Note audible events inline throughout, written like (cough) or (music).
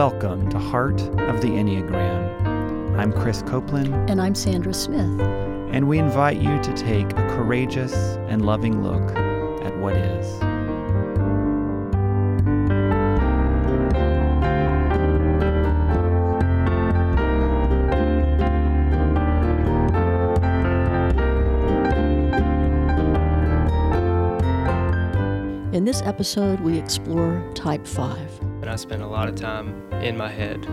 Welcome to Heart of the Enneagram. I'm Chris Copeland. And I'm Sandra Smith. And we invite you to take a courageous and loving look at what is. In this episode, we explore Type 5. I spend a lot of time in my head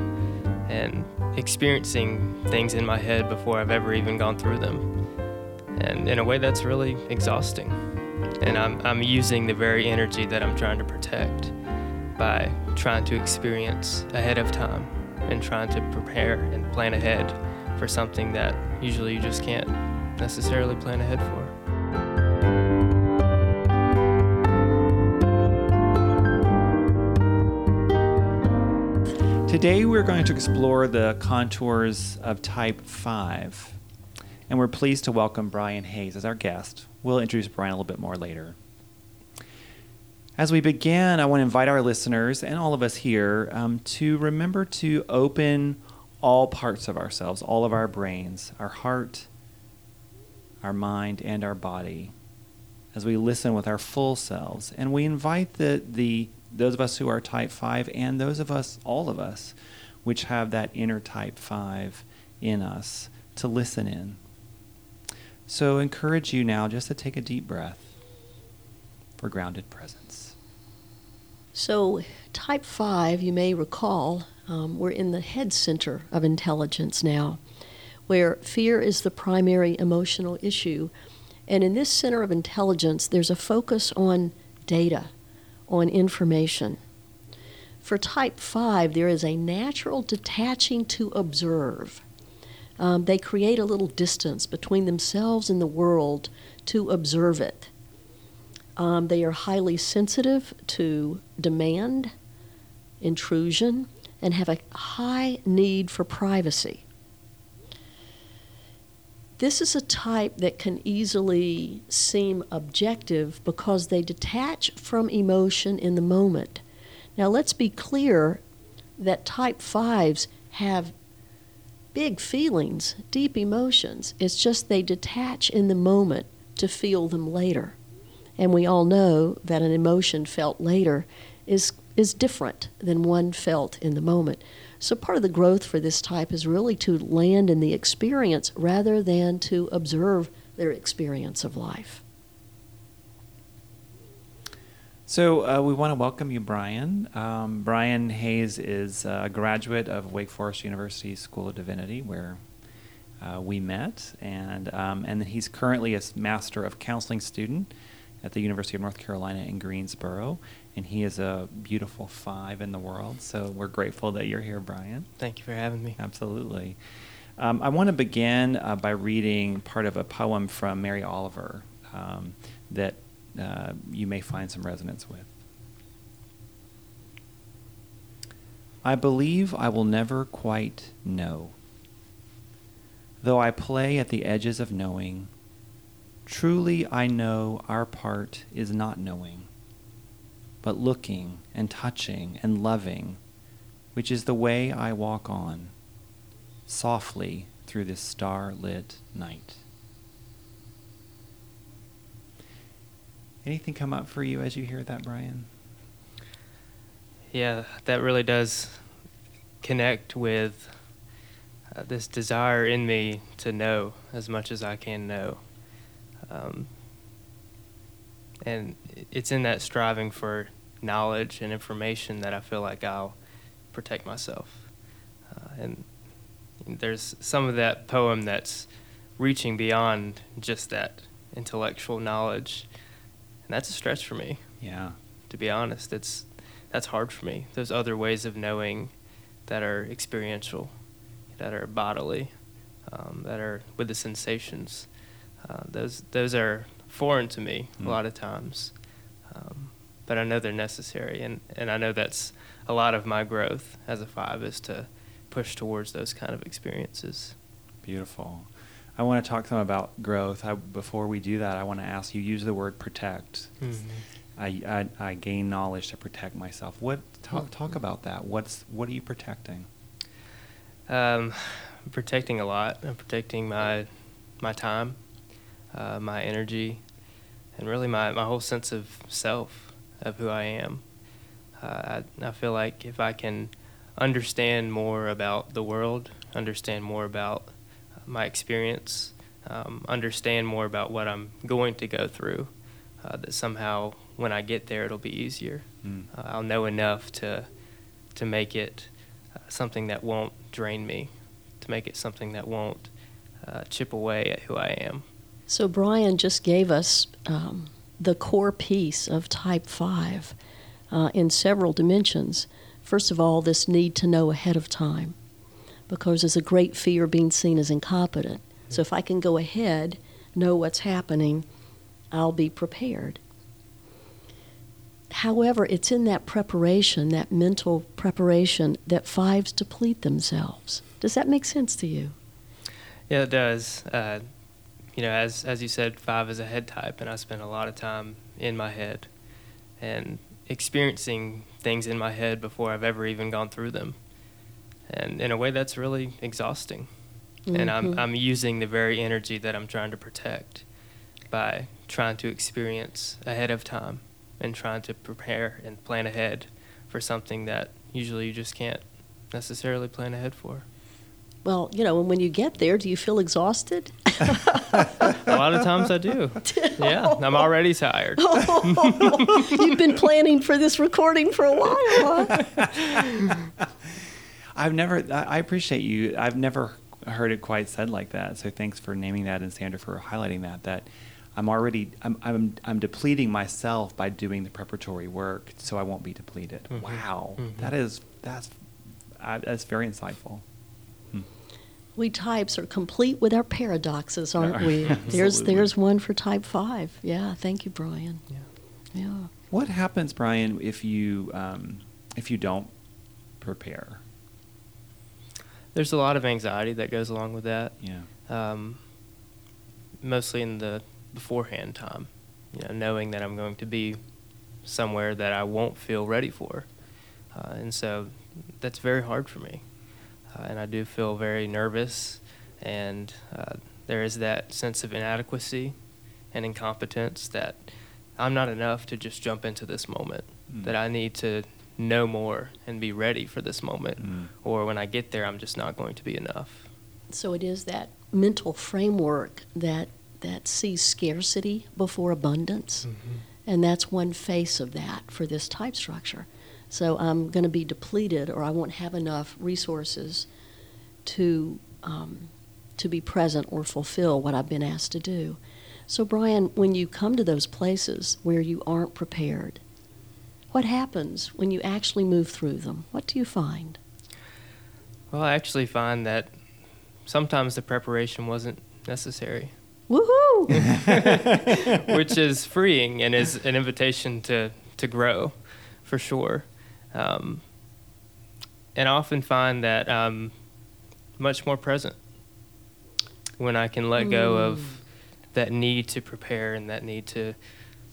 and experiencing things in my head before I've ever even gone through them. And in a way, that's really exhausting. And I'm, I'm using the very energy that I'm trying to protect by trying to experience ahead of time and trying to prepare and plan ahead for something that usually you just can't necessarily plan ahead for. Today we're going to explore the contours of Type 5. And we're pleased to welcome Brian Hayes as our guest. We'll introduce Brian a little bit more later. As we begin, I want to invite our listeners and all of us here um, to remember to open all parts of ourselves, all of our brains, our heart, our mind, and our body as we listen with our full selves. And we invite the, the those of us who are type 5 and those of us, all of us, which have that inner type 5 in us to listen in. So encourage you now just to take a deep breath for grounded presence. So, type 5, you may recall, um, we're in the head center of intelligence now, where fear is the primary emotional issue. And in this center of intelligence, there's a focus on data on information. For type 5, there is a natural detaching to observe. Um, they create a little distance between themselves and the world to observe it. Um, they are highly sensitive to demand, intrusion, and have a high need for privacy. This is a type that can easily seem objective because they detach from emotion in the moment. Now, let's be clear that type 5s have big feelings, deep emotions. It's just they detach in the moment to feel them later. And we all know that an emotion felt later is, is different than one felt in the moment. So, part of the growth for this type is really to land in the experience rather than to observe their experience of life. So, uh, we want to welcome you, Brian. Um, Brian Hayes is a graduate of Wake Forest University School of Divinity, where uh, we met, and, um, and he's currently a Master of Counseling student at the University of North Carolina in Greensboro and he is a beautiful five in the world. So we're grateful that you're here, Brian. Thank you for having me. Absolutely. Um, I want to begin uh, by reading part of a poem from Mary Oliver um, that uh, you may find some resonance with. I believe I will never quite know. Though I play at the edges of knowing, truly I know our part is not knowing but looking and touching and loving, which is the way I walk on, softly through this star lit night. Anything come up for you as you hear that, Brian? Yeah, that really does connect with uh, this desire in me to know as much as I can know. Um, and it's in that striving for knowledge and information that I feel like I'll protect myself. Uh, and there's some of that poem that's reaching beyond just that intellectual knowledge, and that's a stretch for me. Yeah. To be honest, it's that's hard for me. There's other ways of knowing that are experiential, that are bodily, um, that are with the sensations. Uh, those those are foreign to me mm. a lot of times. Um, but I know they're necessary, and, and I know that's a lot of my growth as a five is to push towards those kind of experiences. Beautiful. I want to talk to them about growth. I, before we do that, I want to ask you use the word protect. Mm-hmm. I, I, I gain knowledge to protect myself. What talk, Mhm. talk about that? What's what are you protecting? Um, I'm protecting a lot. I'm protecting my my time, uh, my energy, and really my, my whole sense of self, of who I am. Uh, I, I feel like if I can understand more about the world, understand more about my experience, um, understand more about what I'm going to go through, uh, that somehow when I get there it'll be easier. Mm. Uh, I'll know enough to to make it uh, something that won't drain me, to make it something that won't uh, chip away at who I am. So, Brian just gave us um, the core piece of type 5 uh, in several dimensions. First of all, this need to know ahead of time, because there's a great fear of being seen as incompetent. So, if I can go ahead, know what's happening, I'll be prepared. However, it's in that preparation, that mental preparation, that fives deplete themselves. Does that make sense to you? Yeah, it does. Uh, you know, as as you said, five is a head type, and I spend a lot of time in my head and experiencing things in my head before I've ever even gone through them. And in a way, that's really exhausting. And I'm Mhm. I'm using the very energy that I'm trying to protect by trying to experience ahead of time and trying to prepare and plan ahead for something that usually you just can't necessarily plan ahead for. Well, you know, and when you get there, do you feel exhausted? (laughs) A lot of times I do. (laughs) Yeah, I'm already tired. (laughs) You've been planning for this recording for a while, huh? I've never. I I appreciate you. I've never heard it quite said like that. So thanks for naming that and Sandra for highlighting that. That I'm already. I'm. I'm. I'm depleting myself by doing the preparatory work, so I won't be depleted. Mhm. Wow, Mhm. that is. That's. I, that's very insightful. We types are complete with our paradoxes, aren't we? (laughs) There's there's one for type five. Yeah, thank you, Brian. Yeah. Yeah. What happens, Brian, if you um, if you don't prepare? There's a lot of anxiety that goes along with that. Yeah. Um, mostly in the beforehand time, you know, knowing that I'm going to be somewhere that I won't feel ready for, uh, and so that's very hard for me. Uh, and I do feel very nervous, and uh, there is that sense of inadequacy and incompetence that I'm not enough to just jump into this moment. Mm. That I need to know more and be ready for this moment, Mm. or when I get there, I'm just not going to be enough. So it is that mental framework that that sees scarcity before abundance. And that's one face of that for this type structure. So I'm going to be depleted, or I won't have enough resources to um, to be present or fulfill what I've been asked to do. So Brian, when you come to those places where you aren't prepared, what happens when you actually move through them? What do you find? Well, I actually find that sometimes the preparation wasn't necessary, Woohoo! (laughs) (laughs) which is freeing and is an invitation to, to grow for sure. Um, and I often find that I'm much more present when I can let go of that need to prepare and that need to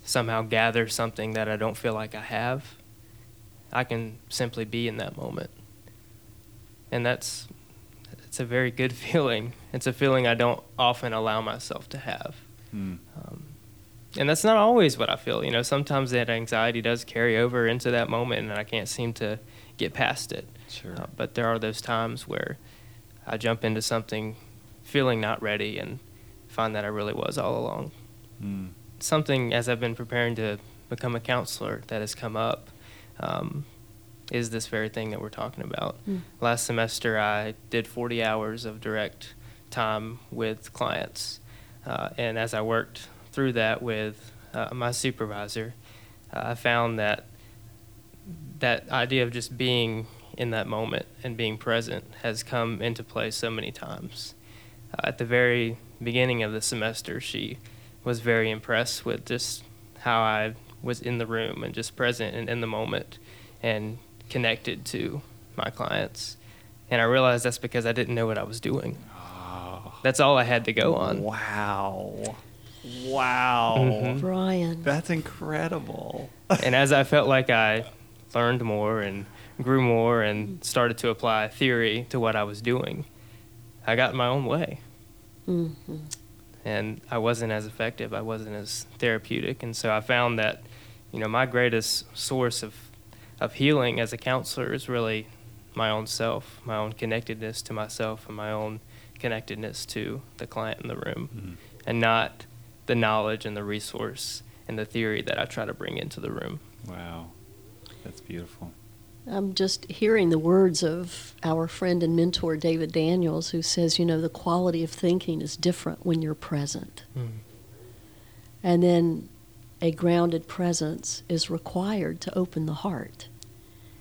somehow gather something that I don't feel like I have. I can simply be in that moment. And that's it's a very good (laughs) feeling. It's a feeling I don't often allow myself to have. Mm. Um, and that's not always what I feel. You know, sometimes that anxiety does carry over into that moment, and I can't seem to get past it. Sure. Uh, but there are those times where I jump into something feeling not ready and find that I really was all along. Mm. Something as I've been preparing to become a counselor that has come up um, is this very thing that we're talking about. Mm. Last semester, I did 40 hours of direct time with clients. Uh, and as I worked through that with uh, my supervisor, uh, I found that that idea of just being in that moment and being present has come into play so many times. Uh, at the very beginning of the semester, she was very impressed with just how I was in the room and just present and in the moment and connected to my clients. And I realized that's because I didn't know what I was doing. Oh. That's all I had to go on. Wow. Wow. Mhm. Brian. That's incredible. and as I felt like I learned more and grew more and started to apply theory to what I was doing, I got in my own way. hmm And I wasn't as effective. I wasn't as therapeutic. And so I found that, you know, my greatest source of, of healing as a counselor is really my own self, my own connectedness to myself, and my own connectedness to the client in the room, Mhm. and not the knowledge and the resource and the theory that I try to bring into the room. Wow. That's beautiful. I'm just hearing the words of our friend and mentor David Daniels, who says, you know, the quality of thinking is different when you're present. And then a grounded presence is required to open the heart.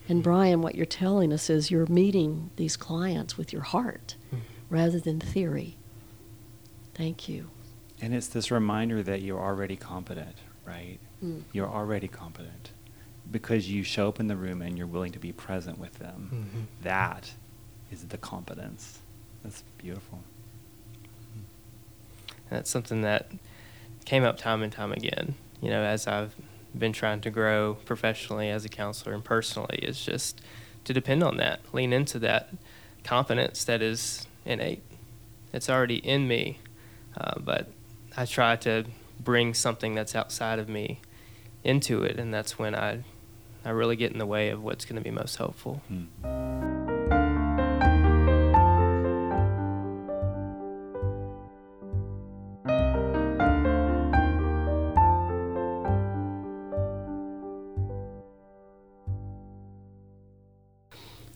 And Brian, what you're telling us is you're meeting these clients with your heart Mhm. rather than theory. Thank you. And it's this reminder that you're already competent, right? Mm. You're already competent because you show up in the room and you're willing to be present with them. Mhm. That is the competence. That's beautiful. And that's something that came up time and time again. You know, as I've been trying to grow professionally as a counselor and personally, is just to depend on that, lean into that confidence that is innate. It's already in me, uh, but I try to bring something that's outside of me into it, and that's when I, I really get in the way of what's going to be most helpful. Hmm.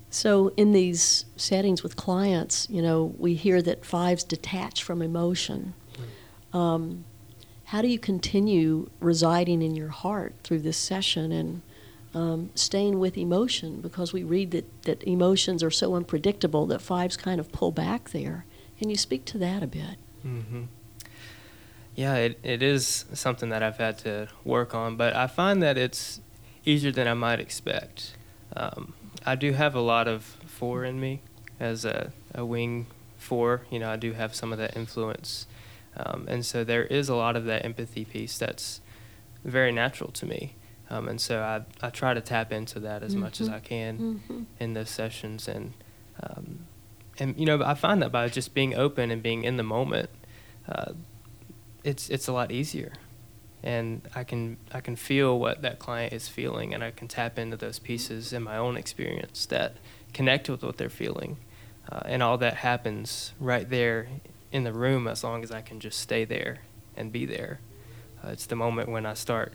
So, in these settings with clients, you know, we hear that fives detach from emotion. Um, how do you continue residing in your heart through this session and um, staying with emotion? Because we read that, that emotions are so unpredictable that fives kind of pull back there. Can you speak to that a bit? hmm Yeah, it, it is something that I've had to work on, but I find that it's easier than I might expect. Um, I do have a lot of four in me as a, a wing four. You know, I do have some of that influence. Um, and so there is a lot of that empathy piece that's very natural to me. Um, and so I, I try to tap into that as much as Mhm. I can Mhm. in those sessions and um, and you know I find that by just being open and being in the moment, uh, it's it's a lot easier, and I can I can feel what that client is feeling, and I can tap into those pieces in my own experience that connect with what they're feeling, uh, and all that happens right there in the room as long as I can just stay there and be there. Uh, it's the moment when I start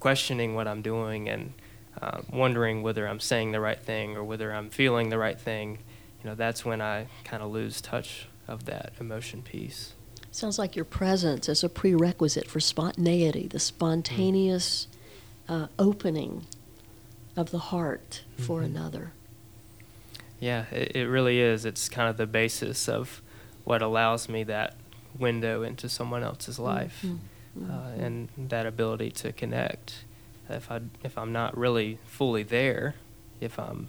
questioning what I'm doing and uh, wondering whether I'm saying the right thing or whether I'm feeling the right thing. You know, that's when I kind of lose touch of that emotion piece. Sounds like your presence is a prerequisite for spontaneity, the spontaneous uh, opening of the heart for Mhm. another. Yeah, it, it really is. It's kind of the basis of what allows me that window into someone else's life Mhm. uh, Mhm. and that ability to connect. If I if I'm not really fully there, if I'm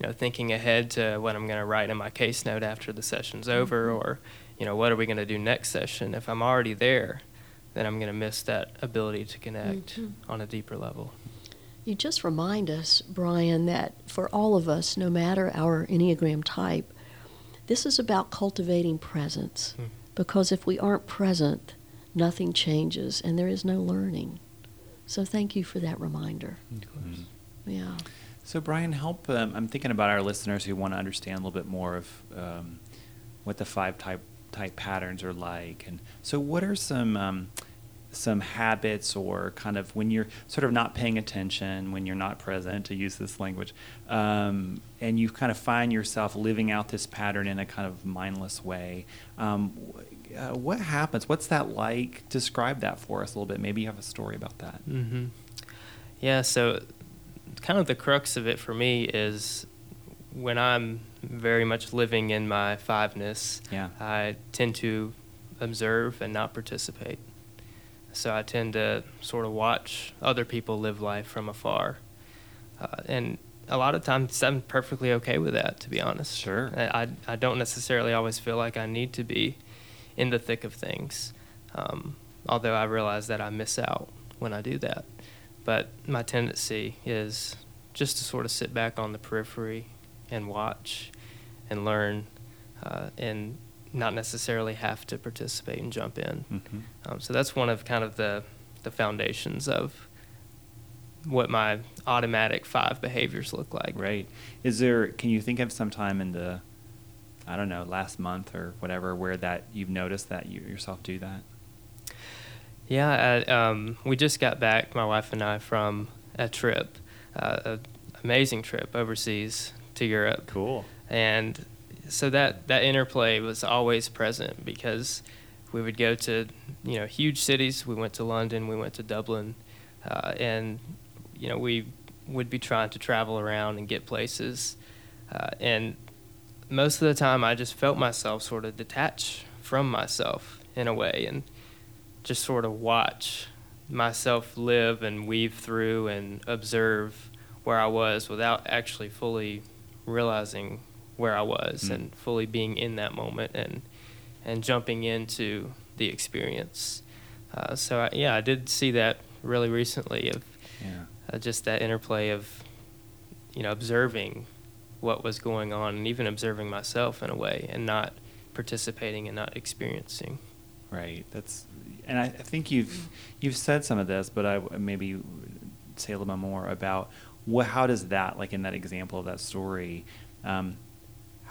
you know thinking ahead to what I'm going to write in my case note after the session's over, Mhm. or you know what are we going to do next session? If I'm already there, then I'm going to miss that ability to connect Mhm. on a deeper level. You just remind us, Brian, that for all of us, no matter our Enneagram type, this is about cultivating presence. Mm. Because if we aren't present, nothing changes and there is no learning. So thank you for that reminder. Mhm. Yeah. So, Brian, help. Um, I'm thinking about our listeners who want to understand a little bit more of um, what the five type type patterns are like, and so what are some um, some habits or kind of when you're sort of not paying attention, when you're not present, to use this language, um, and you kind of find yourself living out this pattern in a kind of mindless way. Um, uh, what happens? What's that like? Describe that for us a little bit. Maybe you have a story about that. Mm-hmm. Yeah, so kind of the crux of it for me is when I'm very much living in my fiveness, Yeah. I tend to observe and not participate. So I tend to sort of watch other people live life from afar. Uh, and a lot of times I'm perfectly okay with that, to be honest. Sure. I, I, don't necessarily always feel like I need to be in the thick of things. Um, although I realize that I miss out when I do that. But my tendency is just to sort of sit back on the periphery and watch and learn uh, and not necessarily have to participate and jump in. Mm-hmm. Um, so that's one of kind of the, the foundations of what my automatic five behaviors look like. Right. Is there? Can you think of some time in the, I don't know, last month or whatever, where that you've noticed that you yourself do that? Yeah, I, um, we just got back, my wife and I, from a trip, uh, an amazing trip overseas to Europe. Cool. And so that, that interplay was always present because we would go to, you know, huge cities. We went to London, we went to Dublin, uh, and, you know, we would be trying to travel around and get places. Uh, and most of the time, I just felt myself sort of detach from myself in a way and just sort of watch myself live and weave through and observe where I was without actually fully realizing where I was Mm. and fully being in that moment and and jumping into the experience. Uh, so I, yeah, I did see that really recently of Yeah. uh, just that interplay of you know observing what was going on and even observing myself in a way and not participating and not experiencing. Right. That's, and I, I think you've you've said some of this, but I maybe say a little bit more about what. How does that, like in that example of that story, um,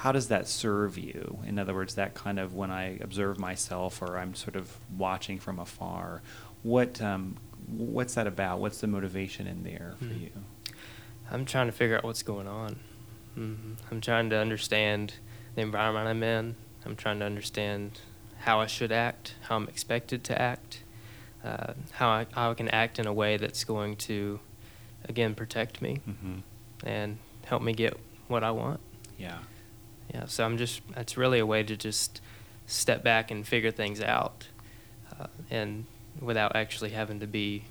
how does that serve you? In other words, that kind of when I observe myself or I'm sort of watching from afar, what um, what's that about? What's the motivation in there for Hmm. you? I'm trying to figure out what's going on. hmm I'm trying to understand the environment I'm in. I'm trying to understand how I should act, how I'm expected to act, uh, how, I, how I can act in a way that's going to, again, protect me Mm-hmm. and help me get what I want. Yeah. Yeah, so I'm just, it's really a way to just step back and figure things out uh, and without actually having to be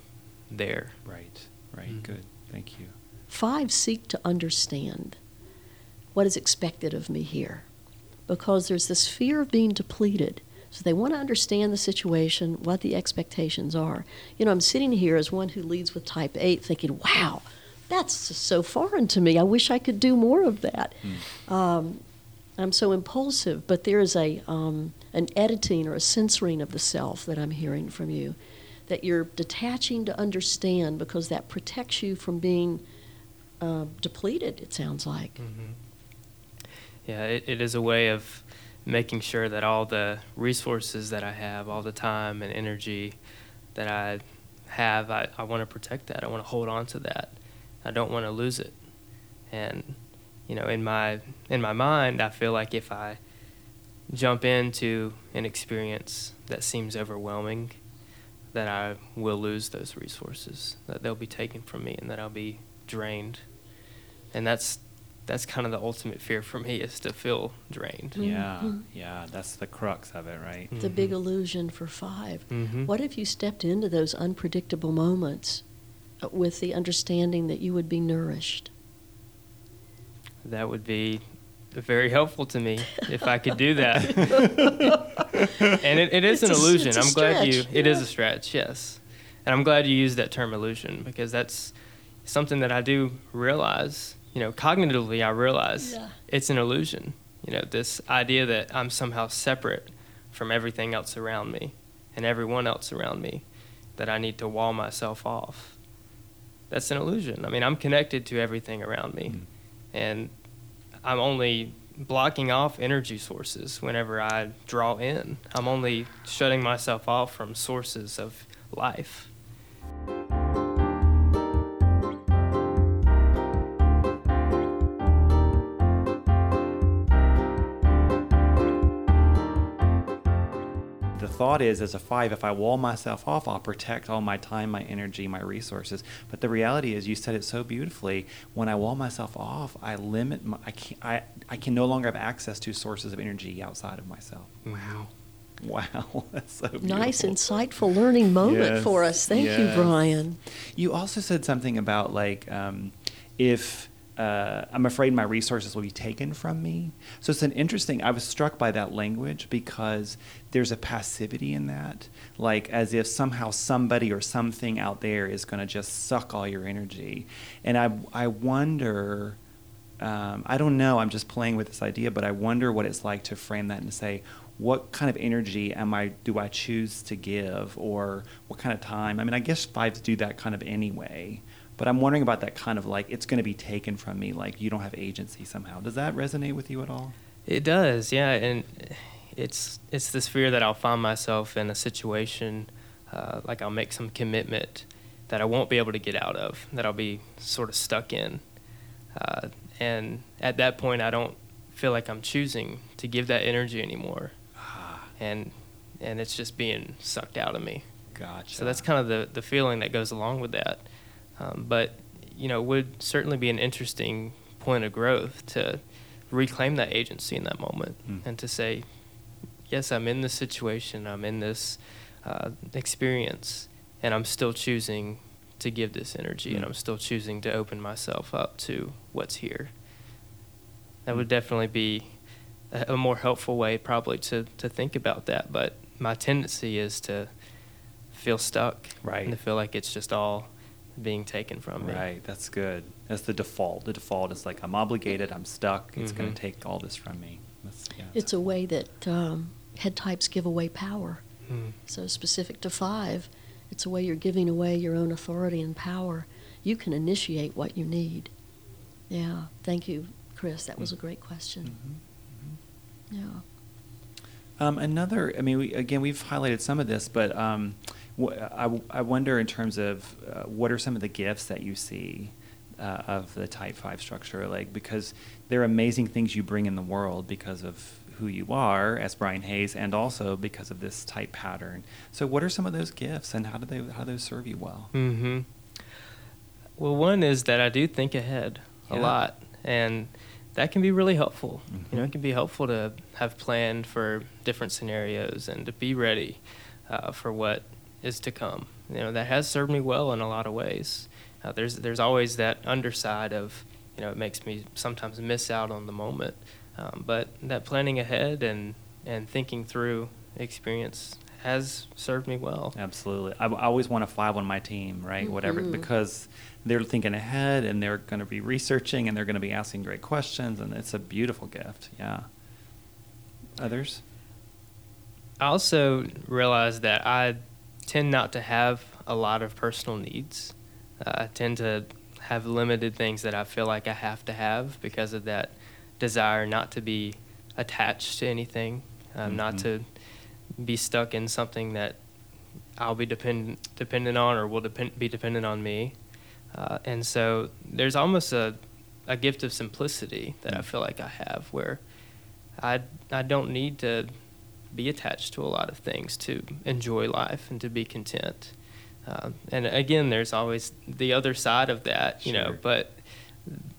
there. Right. Right. Mhm. Good. Thank you. Five seek to understand what is expected of me here because there's this fear of being depleted. So they want to understand the situation, what the expectations are. You know, I'm sitting here as one who leads with type 8 thinking, wow, that's so foreign to me. I wish I could do more of that. Um, I'm so impulsive, but there is a um, an editing or a censoring of the self that I'm hearing from you, that you're detaching to understand because that protects you from being uh, depleted. It sounds like. hmm Yeah, it, it is a way of making sure that all the resources that I have, all the time and energy that I have, I, I want to protect that. I want to hold on to that. I don't want to lose it. And you know, in my in my mind, I feel like if I jump into an experience that seems overwhelming, that I will lose those resources, that they'll be taken from me, and that I'll be drained. And that's that's kind of the ultimate fear for me is to feel drained. Yeah. Mhm. Yeah. That's the crux of it, right? The big Mhm. illusion for 5 Mhm. What if you stepped into those unpredictable moments uh, with the understanding that you would be nourished? That would be very helpful to me if I could do that. (laughs) and it, it is It's an a- illusion. it's a I'm glad you. stretch, It is yeah. a stretch, yes. And I'm glad you used that term illusion because that's something that I do realize. You know, cognitively, I realize Yeah. it's an illusion. You know, this idea that I'm somehow separate from everything else around me and everyone else around me, that I need to wall myself off. That's an illusion. I mean, I'm connected to everything around me, Mm. And I'm only blocking off energy sources whenever I draw in. I'm only shutting myself off from sources of life. Thought is, as a five, if I wall myself off, I'll protect all my time, my energy, my resources. But the reality is, you said it so beautifully. When I wall myself off, I limit. My, I can I, I can no longer have access to sources of energy outside of myself. Wow. Wow, (laughs) that's so beautiful. Nice, insightful learning moment Yes, for us. Thank you. Brian. You also said something about like um, if uh, I'm afraid my resources will be taken from me. So it's an interesting. I was struck by that language because there's a passivity in that, like as if somehow somebody or something out there is going to just suck all your energy. And I I wonder. Um, I don't know. I'm just playing with this idea, but I wonder what it's like to frame that and say, what kind of energy am I do I choose to give, or what kind of time? I mean, I guess fives do that kind of anyway. But I'm wondering about that kind of like it's going to be taken from me, like you don't have agency somehow. Does that resonate with you at all? It does, yeah, and it's it's this fear that I'll find myself in a situation uh, like I'll make some commitment that I won't be able to get out of, that I'll be sort of stuck in, uh, and at that point I don't feel like I'm choosing to give that energy anymore, Ah, and and it's just being sucked out of me. gotcha. So that's kind of the, the feeling that goes along with that. Um, but, you know, would certainly be an interesting point of growth to reclaim that agency in that moment Mm. and to say, yes, I'm in this situation, I'm in this uh, experience, and I'm still choosing to give this energy and Mm. I'm still choosing to open myself up to what's here. That would Mm. definitely be a, a more helpful way, probably, to, to think about that. But my tendency is to feel stuck Right. and to feel like it's just all being taken from me. Right, that's good. That's the default. The default is like I'm obligated, I'm stuck. It's going Mhm. to take all this from me. That's, yeah, It's a way that um, head types give away power. Mm. So, specific to five, it's a way you're giving away your own authority and power. You can initiate what you need. Yeah, thank you, Chris. That was a great question. Mhm, mhm. Yeah. Um, another, I mean, we, again, we've highlighted some of this, but um, wh- I, I wonder in terms of uh, what are some of the gifts that you see uh, of the Type Five structure, like because there are amazing things you bring in the world because of who you are as Brian Hayes, and also because of this type pattern. So, what are some of those gifts, and how do they how do those serve you well? hmm Well, one is that I do think ahead a lot, and that can be really helpful. You know, Mhm. it can be helpful to have planned for different scenarios and to be ready uh, for what is to come. You know, that has served me well in a lot of ways. Uh, there's there's always that underside of you know it makes me sometimes miss out on the moment, um, but that planning ahead and and thinking through experience has served me well. Absolutely. I, I always want a five on my team, right? Whatever, Mhm. because they're thinking ahead and they're going to be researching and they're going to be asking great questions, and it's a beautiful gift. Yeah. Others? I also realize that I tend not to have a lot of personal needs. Uh, I tend to have limited things that I feel like I have to have because of that desire not to be attached to anything, um, not Mhm. to be stuck in something that I'll be dependent dependent on or will depend, be dependent on me. Uh, and so there's almost a, a gift of simplicity that I Mm. feel like I have where I, I don't need to be attached to a lot of things to enjoy life and to be content. Um, and again, there's always the other side of that, you know, but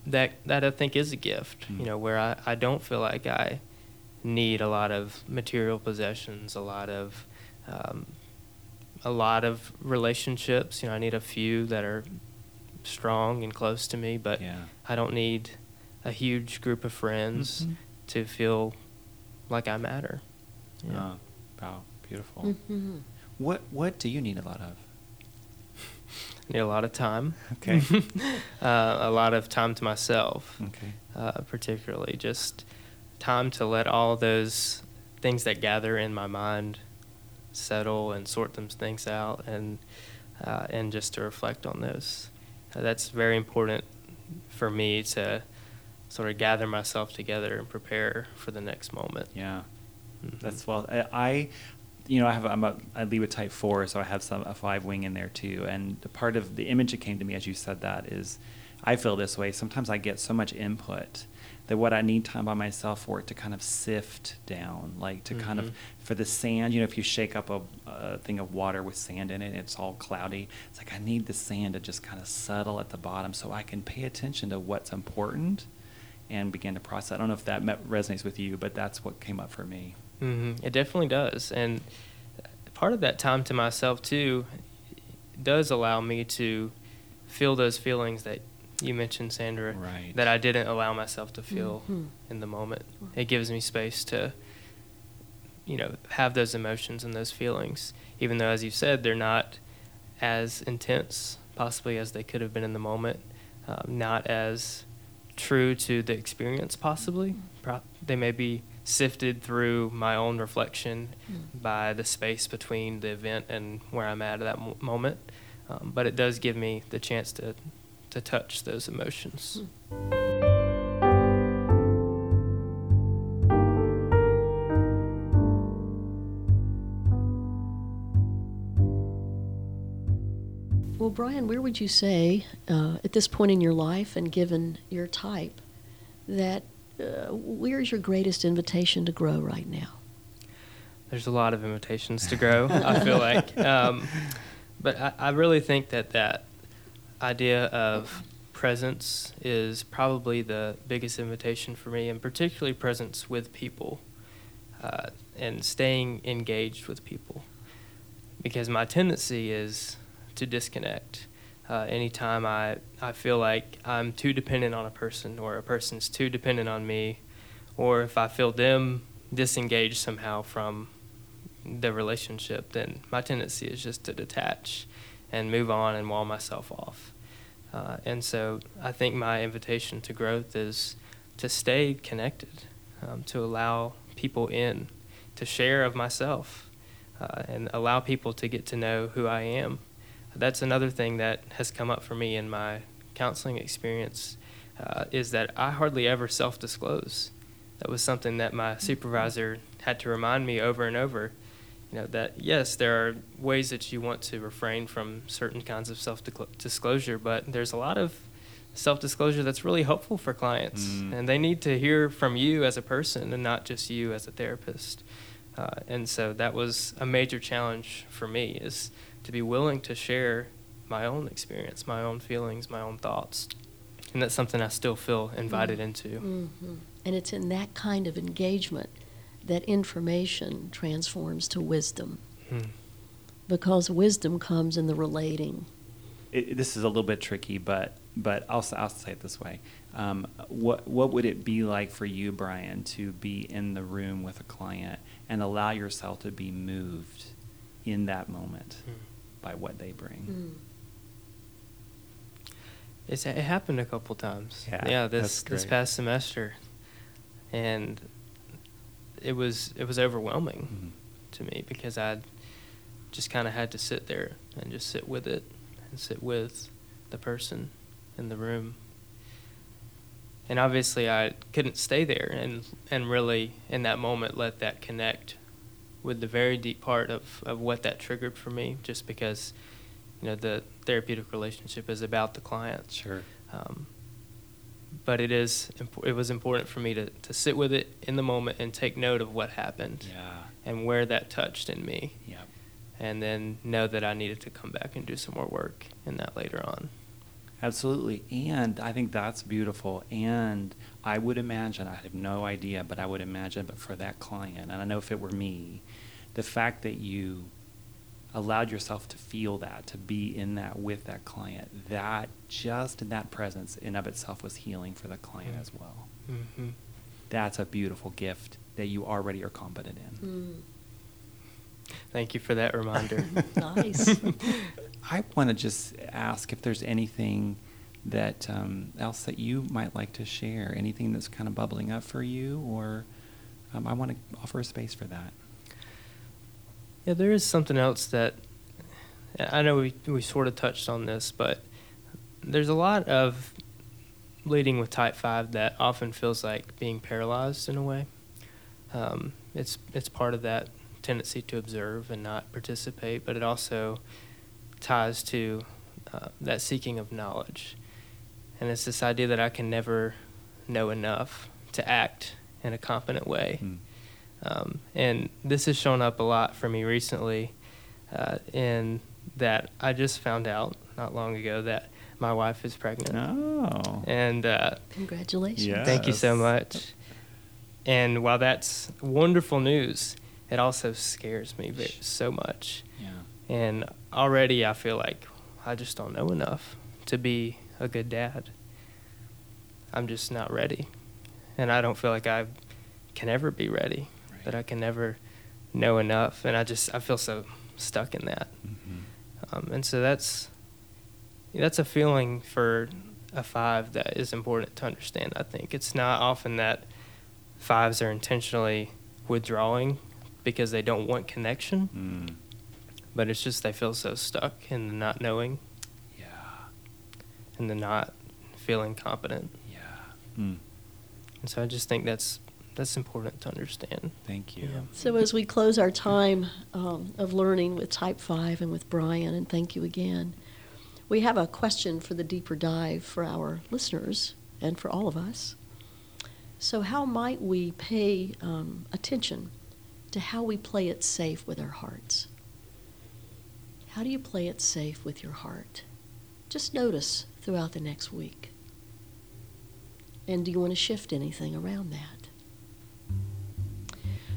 that, that I think is a gift, Mm. you know, where I, I don't feel like I need a lot of material possessions, a lot of, um, a lot of relationships. You know, I need a few that are strong and close to me, but Yeah. I don't need a huge group of friends Mhm. to feel like I matter. Yeah. Oh, wow, beautiful. hmm What What do you need a lot of? I (laughs) need a lot of time. Okay. (laughs) uh, a lot of time to myself, Okay. uh, particularly just time to let all those things that gather in my mind settle and sort those things out, and uh, and just to reflect on those. Uh, that's very important for me to sort of gather myself together and prepare for the next moment. Yeah. Mhm. That's well. I, I, you know, I have I'm a I lead with type four, so I have some a five wing in there too. And the part of the image that came to me as you said that is, I feel this way. Sometimes I get so much input that what I need time by myself for it to kind of sift down, like to kind of Mhm. for the sand. You know, if you shake up a, a thing of water with sand in it, it's all cloudy. It's like I need the sand to just kind of settle at the bottom so I can pay attention to what's important and begin to process. I don't know if that met, resonates with you, but that's what came up for me. Hmm It definitely does, and part of that time to myself too does allow me to feel those feelings that you mentioned, Sandra, Right. that I didn't allow myself to feel Mhm. in the moment. It gives me space to, you know, have those emotions and those feelings, even though, as you said, they're not as intense, possibly as they could have been in the moment, um, not as true to the experience, possibly. Pro- they may be sifted through my own reflection Mm. by the space between the event and where I'm at at that mo- moment. Um, but it does give me the chance to, to touch those emotions. Well, Brian, where would you say, uh, at this point in your life and given your type, that uh, where's your greatest invitation to grow right now? There's a lot of invitations to grow, I feel (laughs) like. Um, but I, I really think that that idea of presence is probably the biggest invitation for me, and particularly presence with people uh, and staying engaged with people. Because my tendency is to disconnect. Uh, anytime I, I feel like I'm too dependent on a person or a person's too dependent on me, or if I feel them disengaged somehow from the relationship, then my tendency is just to detach and move on and wall myself off. Uh, and so I think my invitation to growth is to stay connected, um, to allow people in, to share of myself, uh, and allow people to get to know who I am. That's another thing that has come up for me in my counseling experience uh, is that I hardly ever self disclose. That was something that my supervisor had to remind me over and over. You know, that yes, there are ways that you want to refrain from certain kinds of self disclosure, but there's a lot of self disclosure that's really helpful for clients. Mm. And they need to hear from you as a person and not just you as a therapist. Uh, and so that was a major challenge for me is to be willing to share my own experience, my own feelings, my own thoughts. And that's something I still feel invited into. hmm And it's in that kind of engagement that information transforms to wisdom, Hmm. because wisdom comes in the relating. it, this is a little bit tricky, but but I'll s- I'll say it this way: um, what what would it be like for you, Brian, to be in the room with a client and allow yourself to be moved in that moment Hmm. By what they bring? Mm. It's, it happened a couple times. Yeah, yeah. This this past semester, and it was it was overwhelming Mhm. to me because I just kind of had to sit there and just sit with it and sit with the person in the room. And obviously, I couldn't stay there and and really in that moment let that connect with the very deep part of, of what that triggered for me, just because you know the therapeutic relationship is about the client. Sure. Um, but it is it was important for me to, to sit with it in the moment and take note of what happened Yeah. and where that touched in me Yep. and then know that I needed to come back and do some more work in that later on. Absolutely. And I think that's beautiful. And I would imagine, I have no idea, but I would imagine, but for that client, and I know if it were me, the fact that you allowed yourself to feel that, to be in that with that client, that just in that presence in of itself was healing for the client Mm. as well. Mm-hmm. That's a beautiful gift that you already are competent in. Mm. Thank you for that reminder. (laughs) Nice. (laughs) I want to just ask if there's anything that um, else that you might like to share, anything that's kind of bubbling up for you, or um, I want to offer a space for that. Yeah, there is something else that I know we we sort of touched on this, but there's a lot of leading with type five that often feels like being paralyzed in a way. Um, it's it's part of that tendency to observe and not participate, but it also ties to uh, that seeking of knowledge, and it's this idea that I can never know enough to act in a competent way. Hmm. Um, and this has shown up a lot for me recently, uh, in that I just found out not long ago that my wife is pregnant. Oh. And uh, Congratulations. Yeah. thank you so much. And while that's wonderful news, it also scares me very, so much. Yeah. And already I feel like I just don't know enough to be a good dad. I'm just not ready. And I don't feel like I can ever be ready, Right. that I can never know enough. And I just, I feel so stuck in that. Mm-hmm. Um, and so that's, that's a feeling for a five that is important to understand, I think. It's not often that fives are intentionally withdrawing because they don't want connection, Mm. But it's just I feel so stuck in the not knowing Yeah. and the not feeling competent. Yeah. Mm. And so I just think that's that's important to understand. Thank you. Yeah. So, as we close our time um, of learning with Type 5 and with Brian, and thank you again, we have a question for the deeper dive for our listeners and for all of us. So, how might we pay um, attention to how we play it safe with our hearts? How do you play it safe with your heart? Just notice throughout the next week. And do you want to shift anything around that?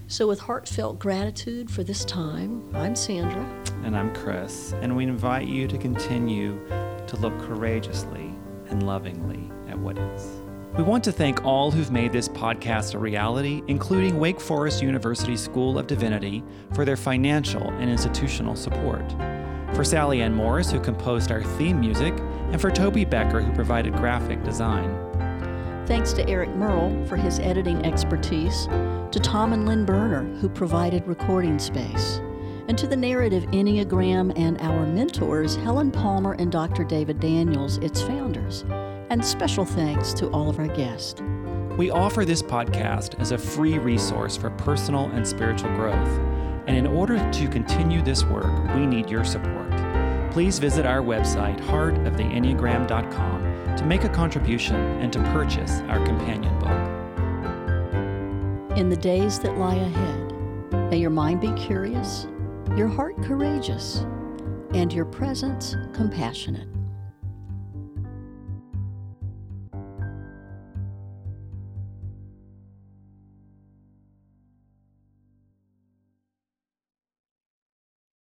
So, with heartfelt gratitude for this time, I'm Sandra. And I'm Chris, and we invite you to continue to look courageously and lovingly at what is. We want to thank all who've made this podcast a reality, including Wake Forest University School of Divinity for their financial and institutional support, for Sally Ann Morris, who composed our theme music, and for Toby Becker, who provided graphic design. Thanks to Eric Merle for his editing expertise, to Tom and Lynn Berner, who provided recording space, and to the narrative Enneagram and our mentors, Helen Palmer and Dr. David Daniels, its founders. And special thanks to all of our guests. We offer this podcast as a free resource for personal and spiritual growth. And in order to continue this work, we need your support. Please visit our website, heartoftheenneagram.com, to make a contribution and to purchase our companion book. In the days that lie ahead, may your mind be curious, your heart courageous, and your presence compassionate.